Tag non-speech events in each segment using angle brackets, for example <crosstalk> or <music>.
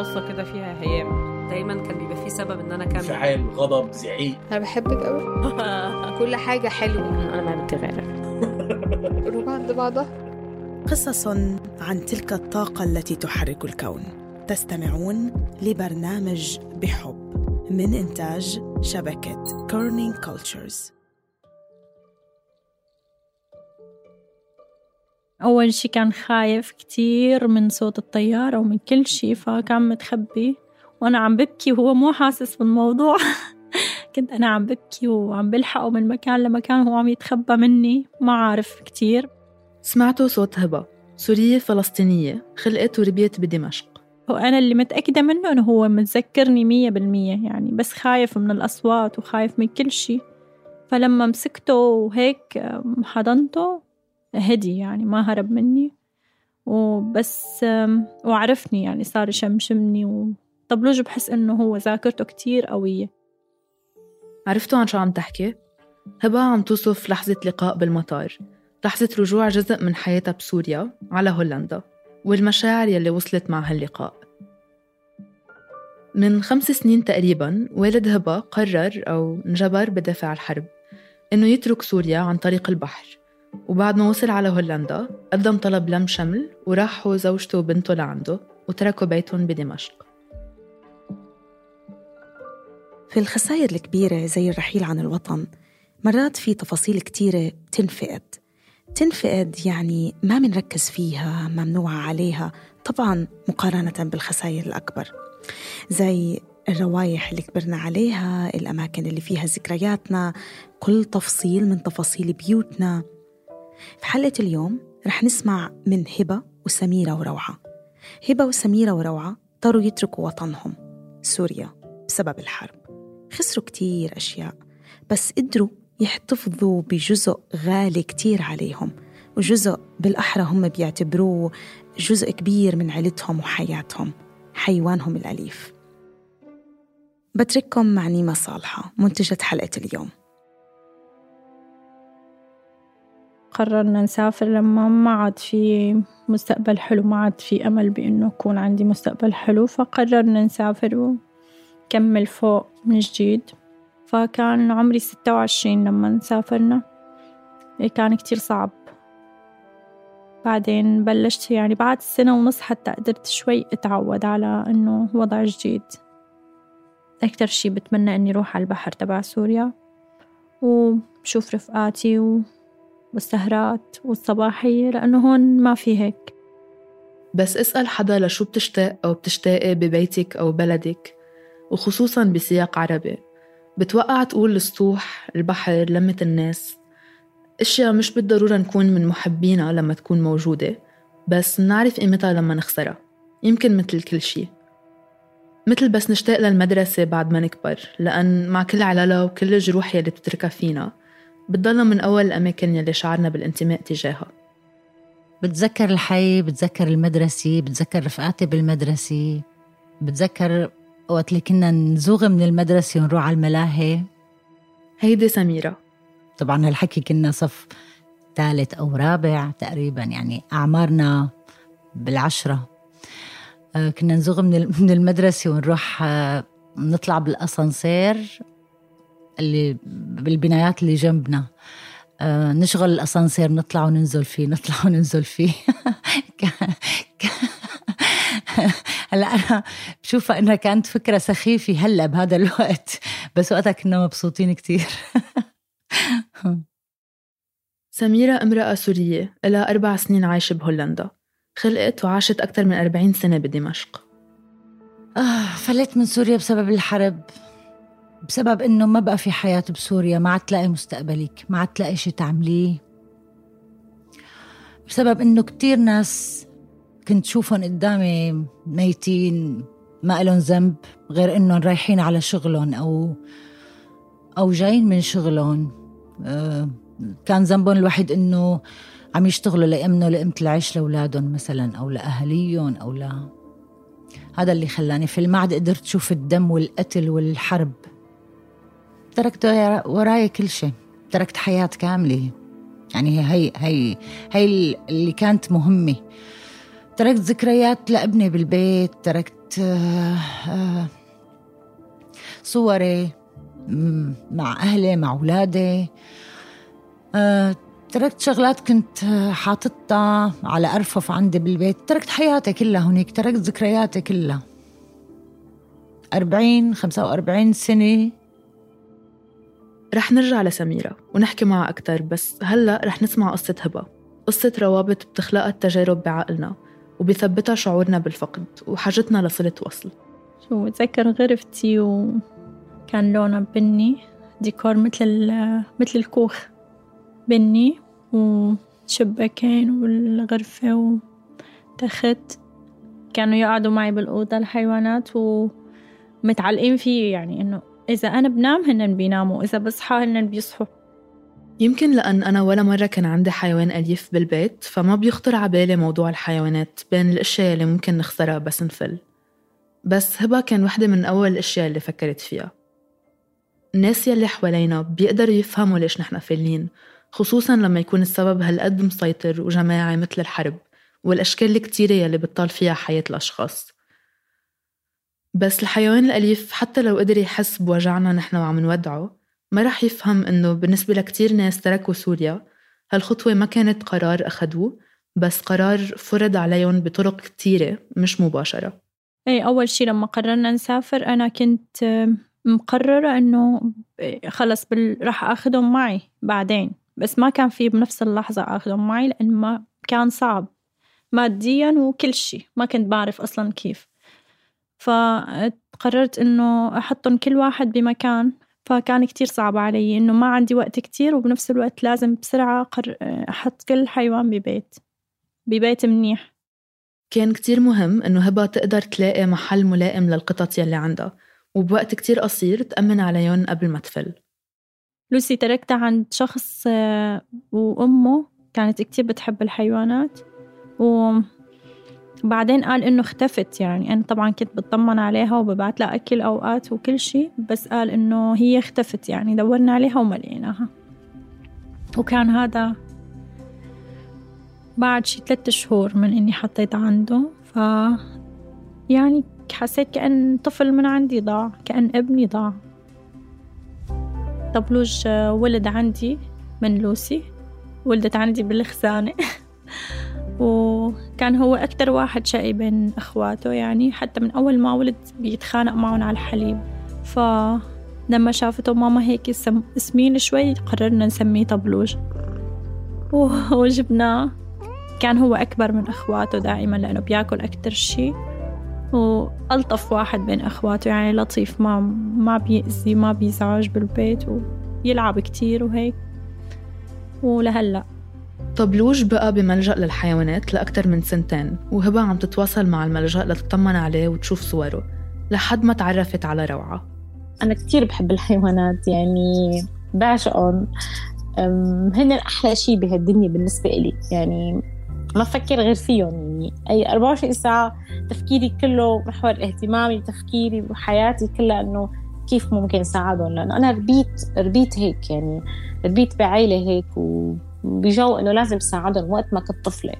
بصة كده فيها هيام. دايما كان بيبقى فيه سبب إن أنا أكمل. انفعال غضب زعيق. أنا بحبك قوي <laughs> كل حاجة حلوة. أنا ما بدي غيرك. <laughs> روح عند بعضها. قصص عن تلك الطاقة التي تحرك الكون. تستمعون لبرنامج بحب من إنتاج شبكة Corning Cultures أول شي كان خايف كتير من صوت الطيارة ومن كل شي فكان متخبي. وأنا عم ببكي وهو مو حاسس بالموضوع. <laughs> كنت أنا عم ببكي وعم بلحقه من مكان لمكان وهو عم يتخبى مني. ما عارف كتير. سمعتوا صوت هبة سورية فلسطينية خلقت وربيت بدمشق. وأنا اللي متأكدة منه إنه هو متذكرني مية بالمية يعني بس خايف من الأصوات وخايف من كل شي. فلما مسكته وهيك حضنته هدي يعني ما هرب مني. وبس وعرفني يعني صار يشمشمني. وطبلوج بحس إنه هو ذاكرته كتير قوية؟ عرفتوا عن شو عم تحكي؟ هبة عم توصف لحظة لقاء بالمطار. لحظة رجوع جزء من حياتها بسوريا على هولندا والمشاعر يلي وصلت مع هاللقاء. من خمس سنين تقريبا والد هبة قرر أو انجبر بدافع الحرب إنه يترك سوريا عن طريق البحر. وبعد ما وصل على هولندا قدم طلب لم شمل وراح هو زوجته وبنته لعنده وتركوا بيتهم بدمشق. في الخسائر الكبيرة زي الرحيل عن الوطن مرات في تفاصيل كتيرة تنفقد تنفقد يعني ما منركز فيها ممنوعة عليها طبعا مقارنة بالخسائر الأكبر. زي الروايح اللي كبرنا عليها الأماكن اللي فيها ذكرياتنا كل تفصيل من تفاصيل بيوتنا. في حلقة اليوم رح نسمع من هبة وسميرة وروعة. هبة وسميرة وروعة اضطروا يتركوا وطنهم سوريا بسبب الحرب. خسروا كتير أشياء بس قدروا يحتفظوا بجزء غالي كتير عليهم وجزء بالأحرى هم بيعتبروه جزء كبير من عيلتهم وحياتهم حيوانهم الأليف. بترككم مع نيمة صالحة منتجة حلقة اليوم. قررنا نسافر لما ما عاد في مستقبل حلو ما عاد في أمل بإنه يكون عندي مستقبل حلو فقررنا نسافر ونكمل فوق من جديد. فكان عمري ستة وعشرين لما سافرنا. كان كتير صعب. بعدين بلشت يعني بعد سنة ونص حتى قدرت شوي أتعود على إنه وضع جديد. أكتر شي بتمنى إني روح على البحر تبع سوريا. وبشوف رفقاتي والسهرات والصباحية لأنه هون ما في هيك. بس اسأل حدا لشو بتشتاق أو بتشتاقي ببيتك أو بلدك وخصوصا بسياق عربي. بتوقع تقول السطوح البحر لمة الناس. أشياء مش بالضرورة نكون من محبينها لما تكون موجودة بس نعرف قيمتها لما نخسرها. يمكن مثل كل شي. مثل بس نشتاق للمدرسة بعد ما نكبر لأن مع كل علالها وكل الجروح يلي بتتركها فينا. بتضلها من أول الأماكن يلي شعرنا بالانتماء تجاهها. بتذكر الحي بتذكر المدرسة بتذكر رفقاتي بالمدرسة بتذكر وقت اللي كنا نزوغ من المدرسة ونروح على الملاهي. هيدي سميرة. طبعا هالحكي كنا صف ثالث أو رابع تقريبا يعني أعمارنا بالعشرة. آه، كنا نزوغ من <laughs> المدرسة ونروح آه، نطلع بالأسانسير. اللي بالبنايات اللي جنبنا. آه، نشغل الأسانسير نطلع وننزل فيه نطلع <laughs> وننزل فيه. هلا أنا بشوفها إنها كانت فكرة سخيفة هلا بهذا الوقت بس وقتها كنا مبسوطين كتير. <laughs> سميرة امرأة سورية لها أربع سنين عايشة بهولندا. خلقت وعاشت أكثر من أربعين سنة بدمشق. آه فلت من سوريا بسبب الحرب. بسبب إنه ما بقى في حياة بسوريا ما عاد تلاقي مستقبلك ما عاد تلاقي شي تعمليه. بسبب إنه كتير ناس كنت شوفهم قدامي ميتين ما لهم ذنب غير إنهم رايحين على شغلهم أو أو جايين من شغلهم. آه، كان ذنبهم الوحيد إنه عم يشتغلوا ليأمنوا لقمة العيش لأولادهم مثلا أو لأهاليهم أو لا. هذا اللي خلاني في المعد قدرت شوف الدم والقتل والحرب. تركت وراي كل شيء. تركت حياة كاملة. يعني هي هي هي اللي كانت مهمة. تركت ذكريات لابني بالبيت. تركت آه، آه، صوري مع أهلي مع أولادي. آه، تركت شغلات كنت حاططها على أرفف عندي بالبيت. تركت حياتي كلها هناك تركت ذكرياتي كلها. أربعين خمسة وأربعين سنة رح نرجع لسميرة ونحكي معها أكتر بس هلأ رح نسمع قصة هبة. قصة روابط بتخلقها التجارب بعقلنا وبيثبتها شعورنا بالفقد وحاجتنا لصلة وصل. شو بتذكر غرفتي وكان لونها بني ديكور مثل مثل الكوخ بني وشباكين والغرفة وتخت. كانوا يقعدوا معي بالأوضة الحيوانات ومتعلقين فيه يعني إنه إذا أنا بنام هن بيناموا إذا بصحى هن بيصحوا. يمكن لأن أنا ولا مرة كان عندي حيوان أليف بالبيت فما بيخطر عبالي موضوع الحيوانات بين الأشياء اللي ممكن نخسرها بس نفل. بس هبة كان وحدة من أول الأشياء اللي فكرت فيها. الناس يلي حوالينا بيقدروا يفهموا ليش نحن فالين خصوصا لما يكون السبب هالقد مسيطر وجماعي مثل الحرب والأشكال الكتيرة يلي بتطال فيها حياة الأشخاص. بس الحيوان الأليف حتى لو قدر يحس بوجعنا نحن وعم نودعه ما رح يفهم إنه بالنسبة لكتير ناس تركوا سوريا هالخطوة ما كانت قرار أخدوه بس قرار فرض عليهم بطرق كتيرة مش مباشرة. أي أول شي لما قررنا نسافر أنا كنت مقررة إنه خلص بال... رح أخدهم معي بعدين بس ما كان في بنفس اللحظة أخدهم معي لأن ما كان صعب ماديا وكل شي ما كنت بعرف أصلا كيف. فقررت إنه أحطهم كل واحد بمكان فكان كتير صعب علي إنه ما عندي وقت كتير وبنفس الوقت لازم بسرعة أحط كل حيوان ببيت ببيت منيح. كان كتير مهم إنه هبة تقدر تلاقي محل ملائم للقطط يلي عندها وبوقت كتير قصير تأمن عليهم قبل ما تفل. لوسي تركتها عند شخص آه، وأمه كانت كتير بتحب الحيوانات وبعدين قال إنه اختفت يعني. أنا طبعا كنت بطمن عليها وببعت لها أكل أوقات وكل شيء بس قال إنه هي اختفت يعني دورنا عليها وما لقيناها وكان هذا بعد شي ثلاثة شهور من إني حطيت عنده. ف يعني حسيت كأن طفل من عندي ضاع كأن ابني ضاع. طبلوج ولد عندي من لوسي ولدت عندي بالخزانة. <laughs> وكان هو أكتر واحد شقي بين أخواته يعني. حتى من أول ما ولد بيتخانق معهم على الحليب. فلما شافته ماما هيك اسمين شوي قررنا نسميه طبلوج. وجبناه كان هو أكبر من أخواته دائما لأنه بياكل أكتر شي. وألطف واحد بين أخواته يعني لطيف ما ما بيأذي ما بيزعج بالبيت ويلعب كتير وهيك. ولهلأ طبلوج بقى بملجأ للحيوانات لأكثر من سنتين وهبة عم تتواصل مع الملجأ لتطمن عليه وتشوف صوره لحد ما تعرفت على روعة. أنا كتير بحب الحيوانات يعني بعشقهم. هن أحلى شيء بهالدنيا بالنسبة إلي يعني ما بفكر غير فيهم يعني أي 24 ساعة تفكيري كله محور اهتمامي تفكيري وحياتي كلها إنه كيف ممكن ساعدهم لأنه أنا ربيت ربيت هيك يعني ربيت بعائلة هيك وبجو إنه لازم ساعدهم وقت ما كنت طفلة.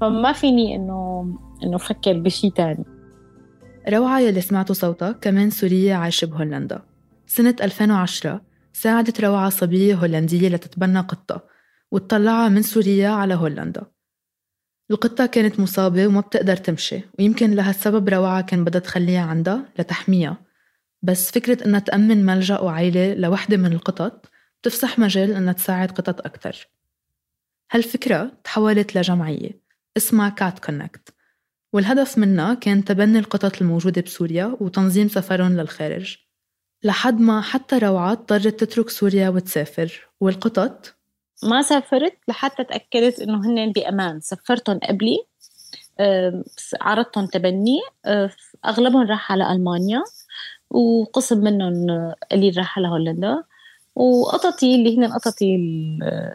فما فيني إنه إنه أفكر بشيء تاني. روعة يلي سمعتوا صوتها كمان سورية عايشة بهولندا. سنة 2010 ساعدت روعة صبية هولندية لتتبنى قطة وتطلعها من سوريا على هولندا. القطة كانت مصابة وما بتقدر تمشي ويمكن لهالسبب روعة كان بدها تخليها عندها لتحميها. بس فكرة إنها تأمن ملجأ وعيلة لوحدة من القطط بتفسح مجال إنها تساعد قطط أكتر هالفكرة تحولت لجمعية اسمها Cat Connect والهدف منها كان تبني القطط الموجودة بسوريا وتنظيم سفرهم للخارج. لحد ما حتى روعة اضطرت تترك سوريا وتسافر والقطط ما سافرت لحتى تأكدت إنه هن بأمان. سفرتهم قبلي عرضتهم تبني أغلبهم راح على ألمانيا وقسم منهم قليل راح على هولندا وقططي اللي هن قططي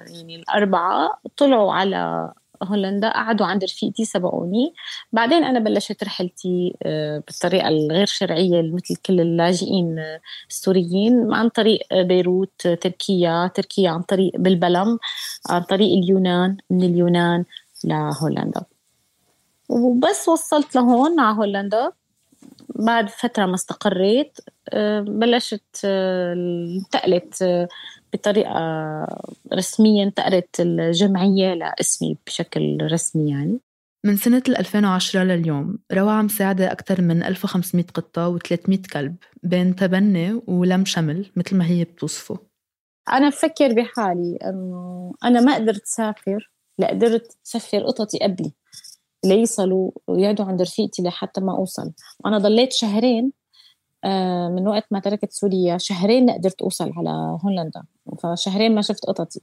يعني الأربعة طلعوا على هولندا قعدوا عند رفيقتي سبقوني. بعدين أنا بلشت رحلتي آه، بالطريقة الغير شرعية مثل كل اللاجئين آه، السوريين عن طريق بيروت تركيا تركيا عن طريق بلبلم عن طريق اليونان من اليونان لهولندا. وبس وصلت لهون على هولندا. بعد فترة ما استقريت آه، بلشت آه، انتقلت آه، بطريقة رسمية انتقلت الجمعية لاسمي بشكل رسمي يعني. من سنة 2010 لليوم روعة مساعدة أكثر من 1500 قطة و300 كلب بين تبني ولم شمل مثل ما هي بتوصفه. أنا بفكر بحالي إنه أنا ما قدرت سافر لا قدرت سفر قططي قبلي. ليصلوا ويقعدوا عند رفيقتي لحتى ما أوصل. وأنا ضليت شهرين آه، من وقت ما تركت سوريا شهرين قدرت أوصل على هولندا فشهرين ما شفت قططي.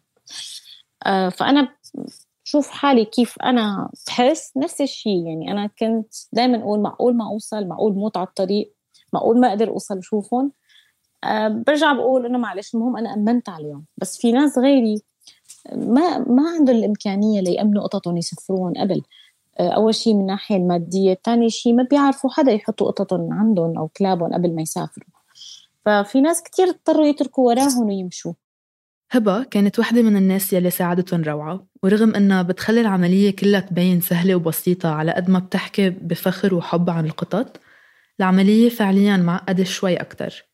آه، فأنا شوف حالي كيف أنا بحس نفس الشيء يعني أنا كنت دائما أقول معقول ما أوصل معقول موت على الطريق معقول ما أقدر أوصل أشوفهم أه برجع بقول إنه معلش المهم أنا أمنت عليهم بس في ناس غيري ما ما عندهم الإمكانية ليأمنوا قططهم يسفروهم قبل. أه أول شيء من الناحية المادية ثاني شيء ما بيعرفوا حدا يحطوا قططهم عندهم أو كلابهم قبل ما يسافروا. ففي ناس كتير اضطروا يتركوا وراهم ويمشوا. هبة كانت وحدة من الناس يلي ساعدتهم روعة ورغم إنها بتخلي العملية كلها تبين سهلة وبسيطة على قد ما بتحكي بفخر وحب عن القطط العملية فعليا معقدة شوي أكتر.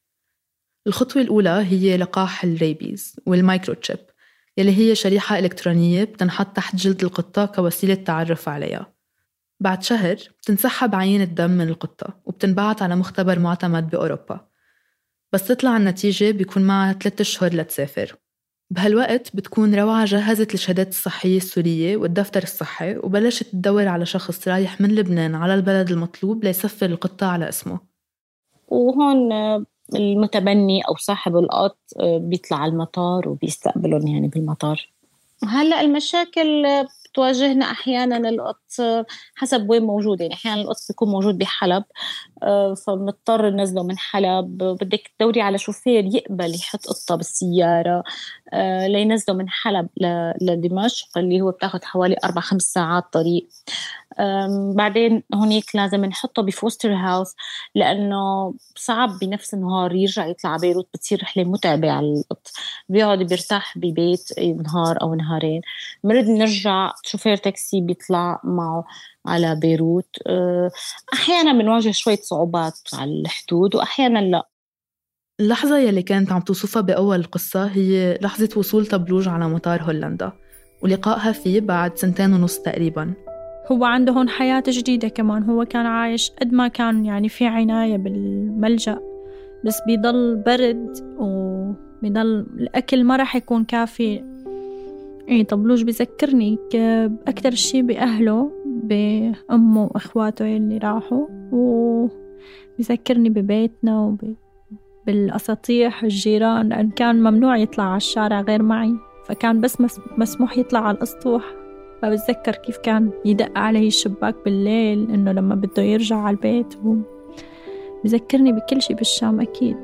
الخطوة الأولى هي لقاح ال rabies وال microchip يلي هي شريحة إلكترونية بتنحط تحت جلد القطة كوسيلة تعرف عليها. بعد شهر بتنسحب عينة دم من القطة وبتنبعت على مختبر معتمد بأوروبا. بس تطلع النتيجة بيكون معها ثلاثة أشهر لتسافر. بهالوقت بتكون روعة جهزت الشهادات الصحية السورية والدفتر الصحي وبلشت تدور على شخص رايح من لبنان على البلد المطلوب ليسفر القطة على اسمه. وهون المتبني أو صاحب القط آه، بيطلع على المطار وبيستقبلهم يعني بالمطار. هلأ المشاكل بتواجهنا أحيانا القط حسب وين موجود يعني أحيانا القط بيكون موجود بحلب آه، فبنضطر ننزله من حلب بدك تدوري على شوفير يقبل يحط قطة بالسيارة آه، لينزله من حلب لدمشق اللي هو بتاخذ حوالي أربع خمس ساعات طريق. بعدين هونيك لازم نحطه بفوستر هاوس لأنه صعب بنفس النهار يرجع يطلع بيروت بتصير رحلة متعبة على القط. بيقعد بيرتاح ببيت نهار أو نهارين. بنرد نرجع شوفير تاكسي بيطلع معه على بيروت. أه، أحيانا بنواجه شوية صعوبات على الحدود وأحيانا لا. اللحظة يلي كانت عم توصفها بأول القصة هي لحظة وصول طبلوج على مطار هولندا ولقائها فيه بعد سنتين ونص تقريباً. هو عنده هون حياة جديدة كمان هو كان عايش قد ما كان يعني في عناية بالملجأ بس بيضل برد وبيضل الأكل ما راح يكون كافي. إيه طبلوش بذكرني أكتر شي بأهله بأمه وإخواته اللي راحوا وبذكرني ببيتنا وبالأساطيح الجيران لأن كان ممنوع يطلع على الشارع غير معي. فكان بس مسموح يطلع على الأسطوح. فبتذكر كيف كان يدق علي الشباك بالليل إنه لما بده يرجع على البيت و... بذكرني بكل شي بالشام أكيد.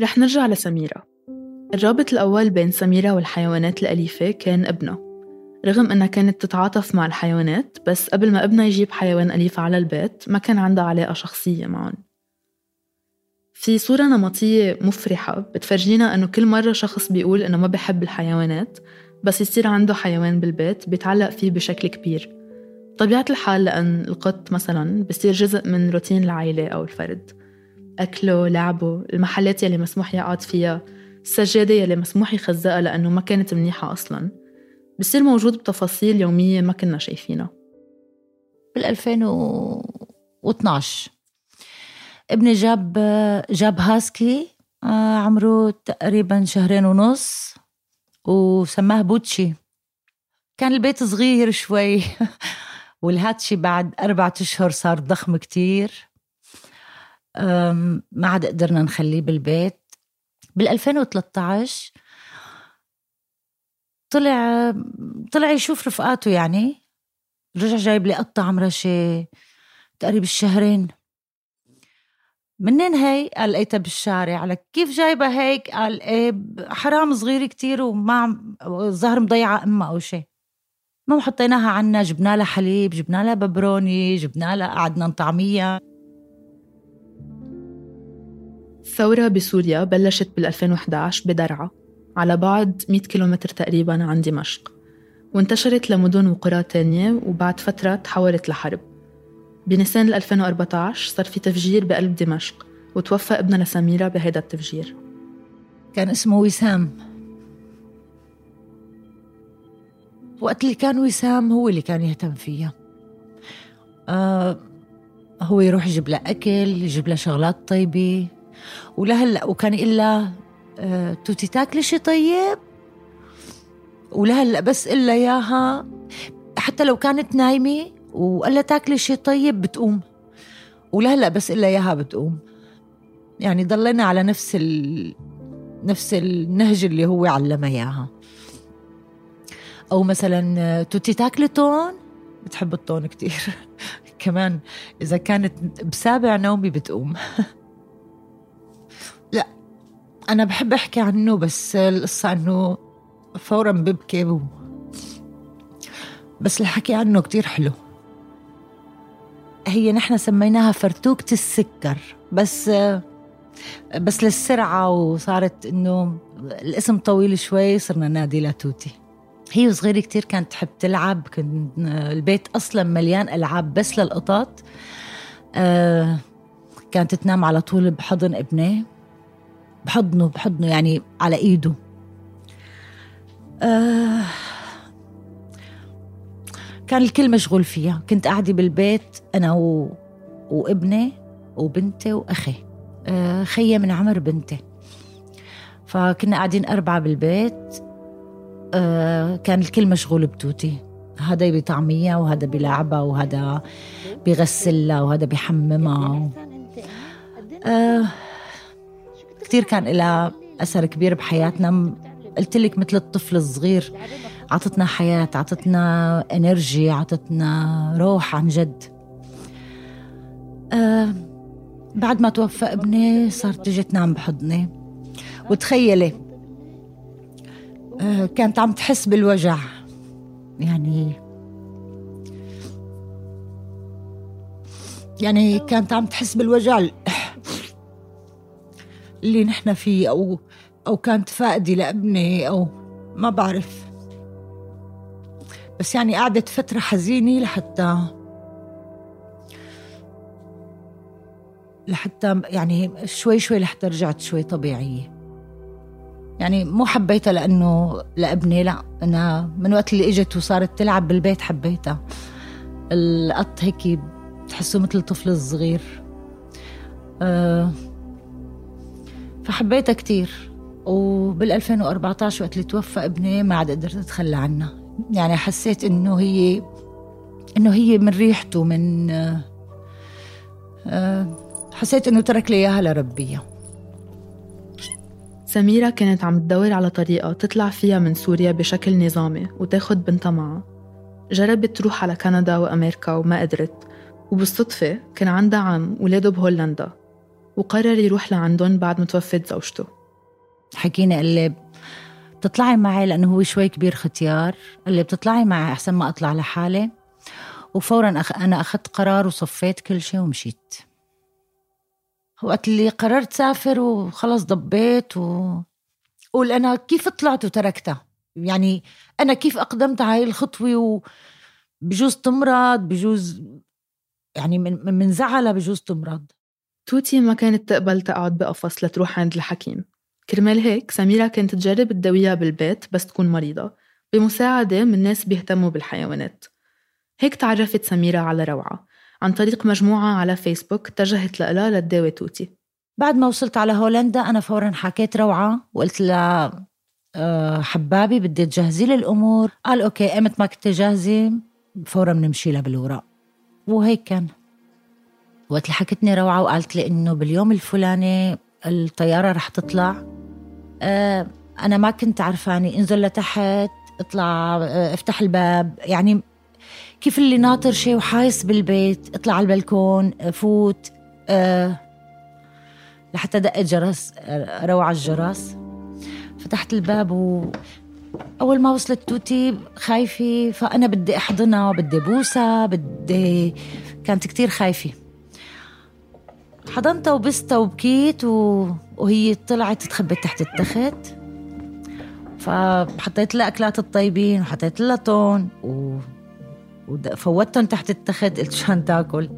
رح نرجع لسميرة. الرابط الأول بين سميرة والحيوانات الأليفة كان ابنها رغم إنها كانت تتعاطف مع الحيوانات بس قبل ما ابنها يجيب حيوان أليف على البيت ما كان عندها علاقة شخصية معهم في صورة نمطية مفرحة بتفرجينا إنه كل مرة شخص بيقول إنه ما بحب الحيوانات بس يصير عنده حيوان بالبيت بيتعلق فيه بشكل كبير. طبيعة الحال لأن القط مثلا بصير جزء من روتين العائلة أو الفرد. أكله لعبه المحلات يلي مسموح يقعد فيها السجادة يلي مسموح يخزقها لأنه ما كانت منيحة أصلا. بصير موجود بتفاصيل يومية ما كنا شايفينها. بال 2012 ابني جاب جاب هاسكي آه، عمره تقريبا شهرين ونص وسماه بوتشي. كان البيت صغير شوي <laughs> والهاتشي بعد أربعة أشهر صار ضخم كتير. ما عاد قدرنا نخليه بالبيت. بال 2013 طلع طلع يشوف رفقاته يعني. رجع جايب لي قطة عمرها شي تقريبا الشهرين. منين هي؟ قال لقيتها بالشارع. على كيف جايبة هيك؟ قال إيه حرام صغير كتير وما الظهر مضيعة أمها أو شيء ما حطيناها عنا جبنا لها حليب جبنا لها ببروني جبنا لها قعدنا نطعميها. الثورة بسوريا بلشت بال 2011 بدرعا على بعد 100 كيلومتر تقريبا عن دمشق وانتشرت لمدن وقرى تانية وبعد فترة تحولت لحرب. بنيسان 2014 صار في تفجير بقلب دمشق وتوفى ابنها لسميرة بهذا التفجير. كان اسمه وسام. وقت اللي كان وسام هو اللي كان يهتم فيها. آه هو يروح يجيب لها أكل يجيب لها شغلات طيبة. ولهلا وكان لها آه توتي تاكلي شي طيب؟ ولهلا بس إلا إياها؟ حتى لو كانت نايمة وقال لها تاكلي شي طيب بتقوم. ولهلا بس إلا إياها بتقوم. يعني ضلينا على نفس ال... نفس النهج اللي هو علمها إياها. أو مثلا توتي تاكلي طون؟ بتحب الطون كتير. <laughs> كمان إذا كانت بسابع نومي بتقوم. <laughs> أنا بحب أحكي عنه بس القصة إنه فورا ببكي و... بس الحكي عنه كتير حلو. هي نحن سميناها فرتوكة السكر بس بس للسرعة وصارت إنه الاسم طويل شوي صرنا نادي لتوتي هي وصغيرة كتير كانت تحب تلعب كان البيت أصلا مليان ألعاب بس للقطط. آه كانت تنام على طول بحضن ابنه. بحضنه بحضنه يعني على إيده آه كان الكل مشغول فيها كنت قاعدة بالبيت أنا و... وابني وبنتي وأخي آه خيي من عمر بنتي فكنا قاعدين أربعة بالبيت آه كان الكل مشغول بتوتي هذا بطعمية وهذا بلعبها وهذا بغسلها وهذا بحممها آه كتير كان لها أثر كبير بحياتنا. قلت لك مثل الطفل الصغير عطتنا حياة عطتنا إنرجي عطتنا روح عن جد. آه بعد ما توفى ابني صارت تجي تنام بحضني. وتخيلي آه كانت عم تحس بالوجع. يعني يعني كانت عم تحس بالوجع. اللي نحن فيه أو أو كانت فائدة لأبني أو ما بعرف. بس يعني قعدت فترة حزينة لحتى لحتى يعني شوي شوي لحتى رجعت شوي طبيعية. يعني مو حبيتها لأنه لأبني لا. أنا من وقت اللي إجت وصارت تلعب بالبيت حبيتها. القط هيك تحسه مثل الطفل الصغير أه فحبيتها كتير. وبال 2014 وقت اللي توفى ابني ما عاد قدرت أتخلى عنها. يعني حسيت إنه هي إنه هي من ريحته من آه، حسيت إنه ترك لي إياها لربيها سميرة كانت عم تدور على طريقة تطلع فيها من سوريا بشكل نظامي وتاخد بنتها معها. جربت تروح على كندا وأمريكا وما قدرت. وبالصدفة كان عندها عم ولاده بهولندا. وقرر يروح لعندهم بعد ما توفت زوجته. حكينا قال لي بتطلعي معي لأنه هو شوي كبير ختيار قال لي بتطلعي معي أحسن ما أطلع لحالي. وفورا أخ... أنا أخذت قرار وصفيت كل شيء ومشيت. وقت اللي قررت سافر وخلص ضبيت و... قول أنا كيف طلعت وتركتها؟ يعني أنا كيف أقدمت هاي الخطوة؟ وبجوز تمرض بجوز يعني من من زعلها بجوز تمرض. توتي ما كانت تقبل تقعد بقفص لتروح عند الحكيم. كرمال هيك سميرة كانت تجرب تداويها بالبيت بس تكون مريضة بمساعدة من ناس بيهتموا بالحيوانات. هيك تعرفت سميرة على روعة. عن طريق مجموعة على فيسبوك اتجهت لها لتداوي توتي. بعد ما وصلت على هولندا أنا فورا حكيت روعة وقلت لها أه حبابي بدي تجهزي لي الأمور. قال okay إمت ما كنت جاهزة فورا بنمشي لها بالوراق. وهيك كان. وقت اللي حكتني روعة وقالت لي إنه باليوم الفلاني الطيارة رح تطلع. أه أنا ما كنت عرفاني انزل لتحت اطلع أه افتح الباب. يعني كيف اللي ناطر شيء وحايس بالبيت. اطلع على البلكون فوت. أه لحتى دق جرس روعة الجرس. فتحت الباب و أول ما وصلت توتي خايفة. فأنا بدي أحضنها بدي بوسها بدي كانت كتير خايفة. حضنتها وبستها وبكيت و... وهي طلعت تخبت تحت التخت. فحطيت لها أكلات الطيبين وحطيت لها طون و... وفوتهم تحت التخت قلت شان تاكل؟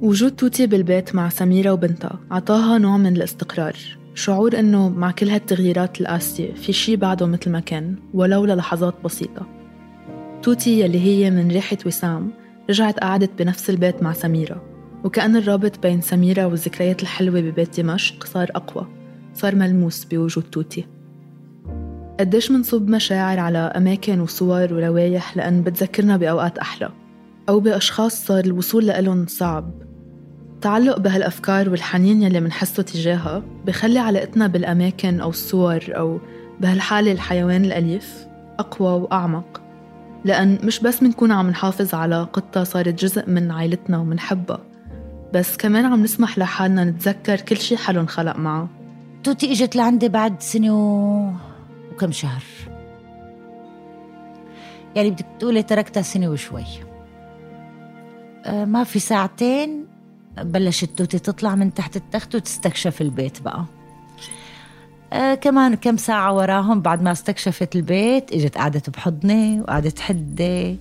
وجود توتي بالبيت مع سميرة وبنتها عطاها نوع من الاستقرار. شعور إنه مع كل هالتغييرات القاسية في شي بعده مثل ما كان ولو للحظات بسيطة. توتي يلي هي من ريحة وسام رجعت قعدت بنفس البيت مع سميرة. وكأن الرابط بين سميرة والذكريات الحلوة ببيت دمشق صار أقوى صار ملموس بوجود توتي. قديش منصب مشاعر على أماكن وصور وروايح لأن بتذكرنا بأوقات أحلى أو بأشخاص صار الوصول لإلهم صعب. تعلق بهالأفكار والحنين يلي منحسه تجاهها بخلي علاقتنا بالأماكن أو الصور أو بهالحالة الحيوان الأليف أقوى وأعمق. لأن مش بس منكون عم نحافظ على قطة صارت جزء من عائلتنا ومنحبها بس كمان عم نسمح لحالنا نتذكر كل شي حلو انخلق معه. توتي إجت لعندي بعد سنة و... وكم شهر. يعني بدك تقولي تركتها سنة وشوي. آه، ما في ساعتين بلشت توتي تطلع من تحت التخت وتستكشف البيت بقى. آه كمان كم ساعة وراهم بعد ما استكشفت البيت إجت قعدت بحضني وقعدت حدي.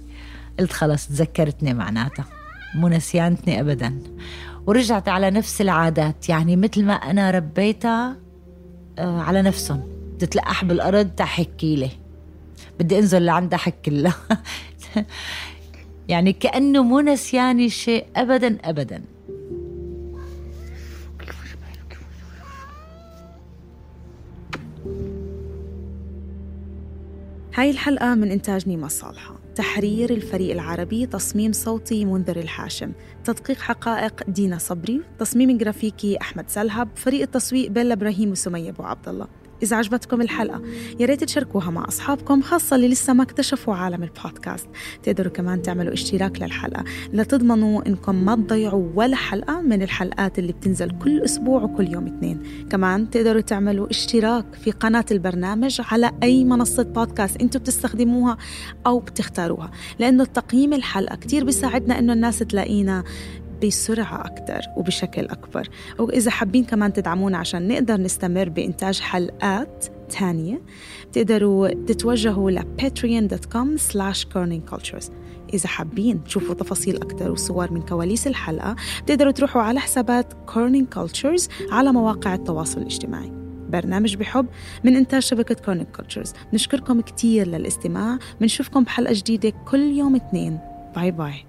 قلت خلص تذكرتني معناتها. مو نسيانتني أبدا. ورجعت على نفس العادات. يعني مثل ما أنا ربيتها آه على نفسهم. تتلقح بالأرض تحكي لي. بدي أنزل لعندها حكي لها. <laughs> يعني كأنه مو نسياني شيء أبدا أبدا. هاي الحلقة من إنتاج نيمة صالحة. تحرير الفريق العربي تصميم صوتي منذر الحاشم. تدقيق حقائق دينا صبري. تصميم جرافيكي أحمد سلهب. فريق التسويق بيلا إبراهيم وسمية أبو عبد الله. إذا عجبتكم الحلقة يا ريت تشاركوها مع أصحابكم خاصة اللي لسه ما اكتشفوا عالم البودكاست. تقدروا كمان تعملوا اشتراك للحلقة لتضمنوا إنكم ما تضيعوا ولا حلقة من الحلقات اللي بتنزل كل أسبوع وكل يوم اثنين. كمان تقدروا تعملوا اشتراك في قناة البرنامج على أي منصة بودكاست أنتم بتستخدموها أو بتختاروها لأنه تقييم الحلقة كتير بيساعدنا إنه الناس تلاقينا بسرعة أكثر وبشكل أكبر. وإذا حابين كمان تدعمونا عشان نقدر نستمر بإنتاج حلقات تانية تقدروا تتوجهوا ل patreon.com slash cultures. إذا حابين تشوفوا تفاصيل أكثر وصور من كواليس الحلقة تقدروا تروحوا على حسابات Corning Cultures على مواقع التواصل الاجتماعي. برنامج بحب من إنتاج شبكة Corning Cultures نشكركم كتير للاستماع. بنشوفكم بحلقة جديدة كل يوم اثنين. bye bye.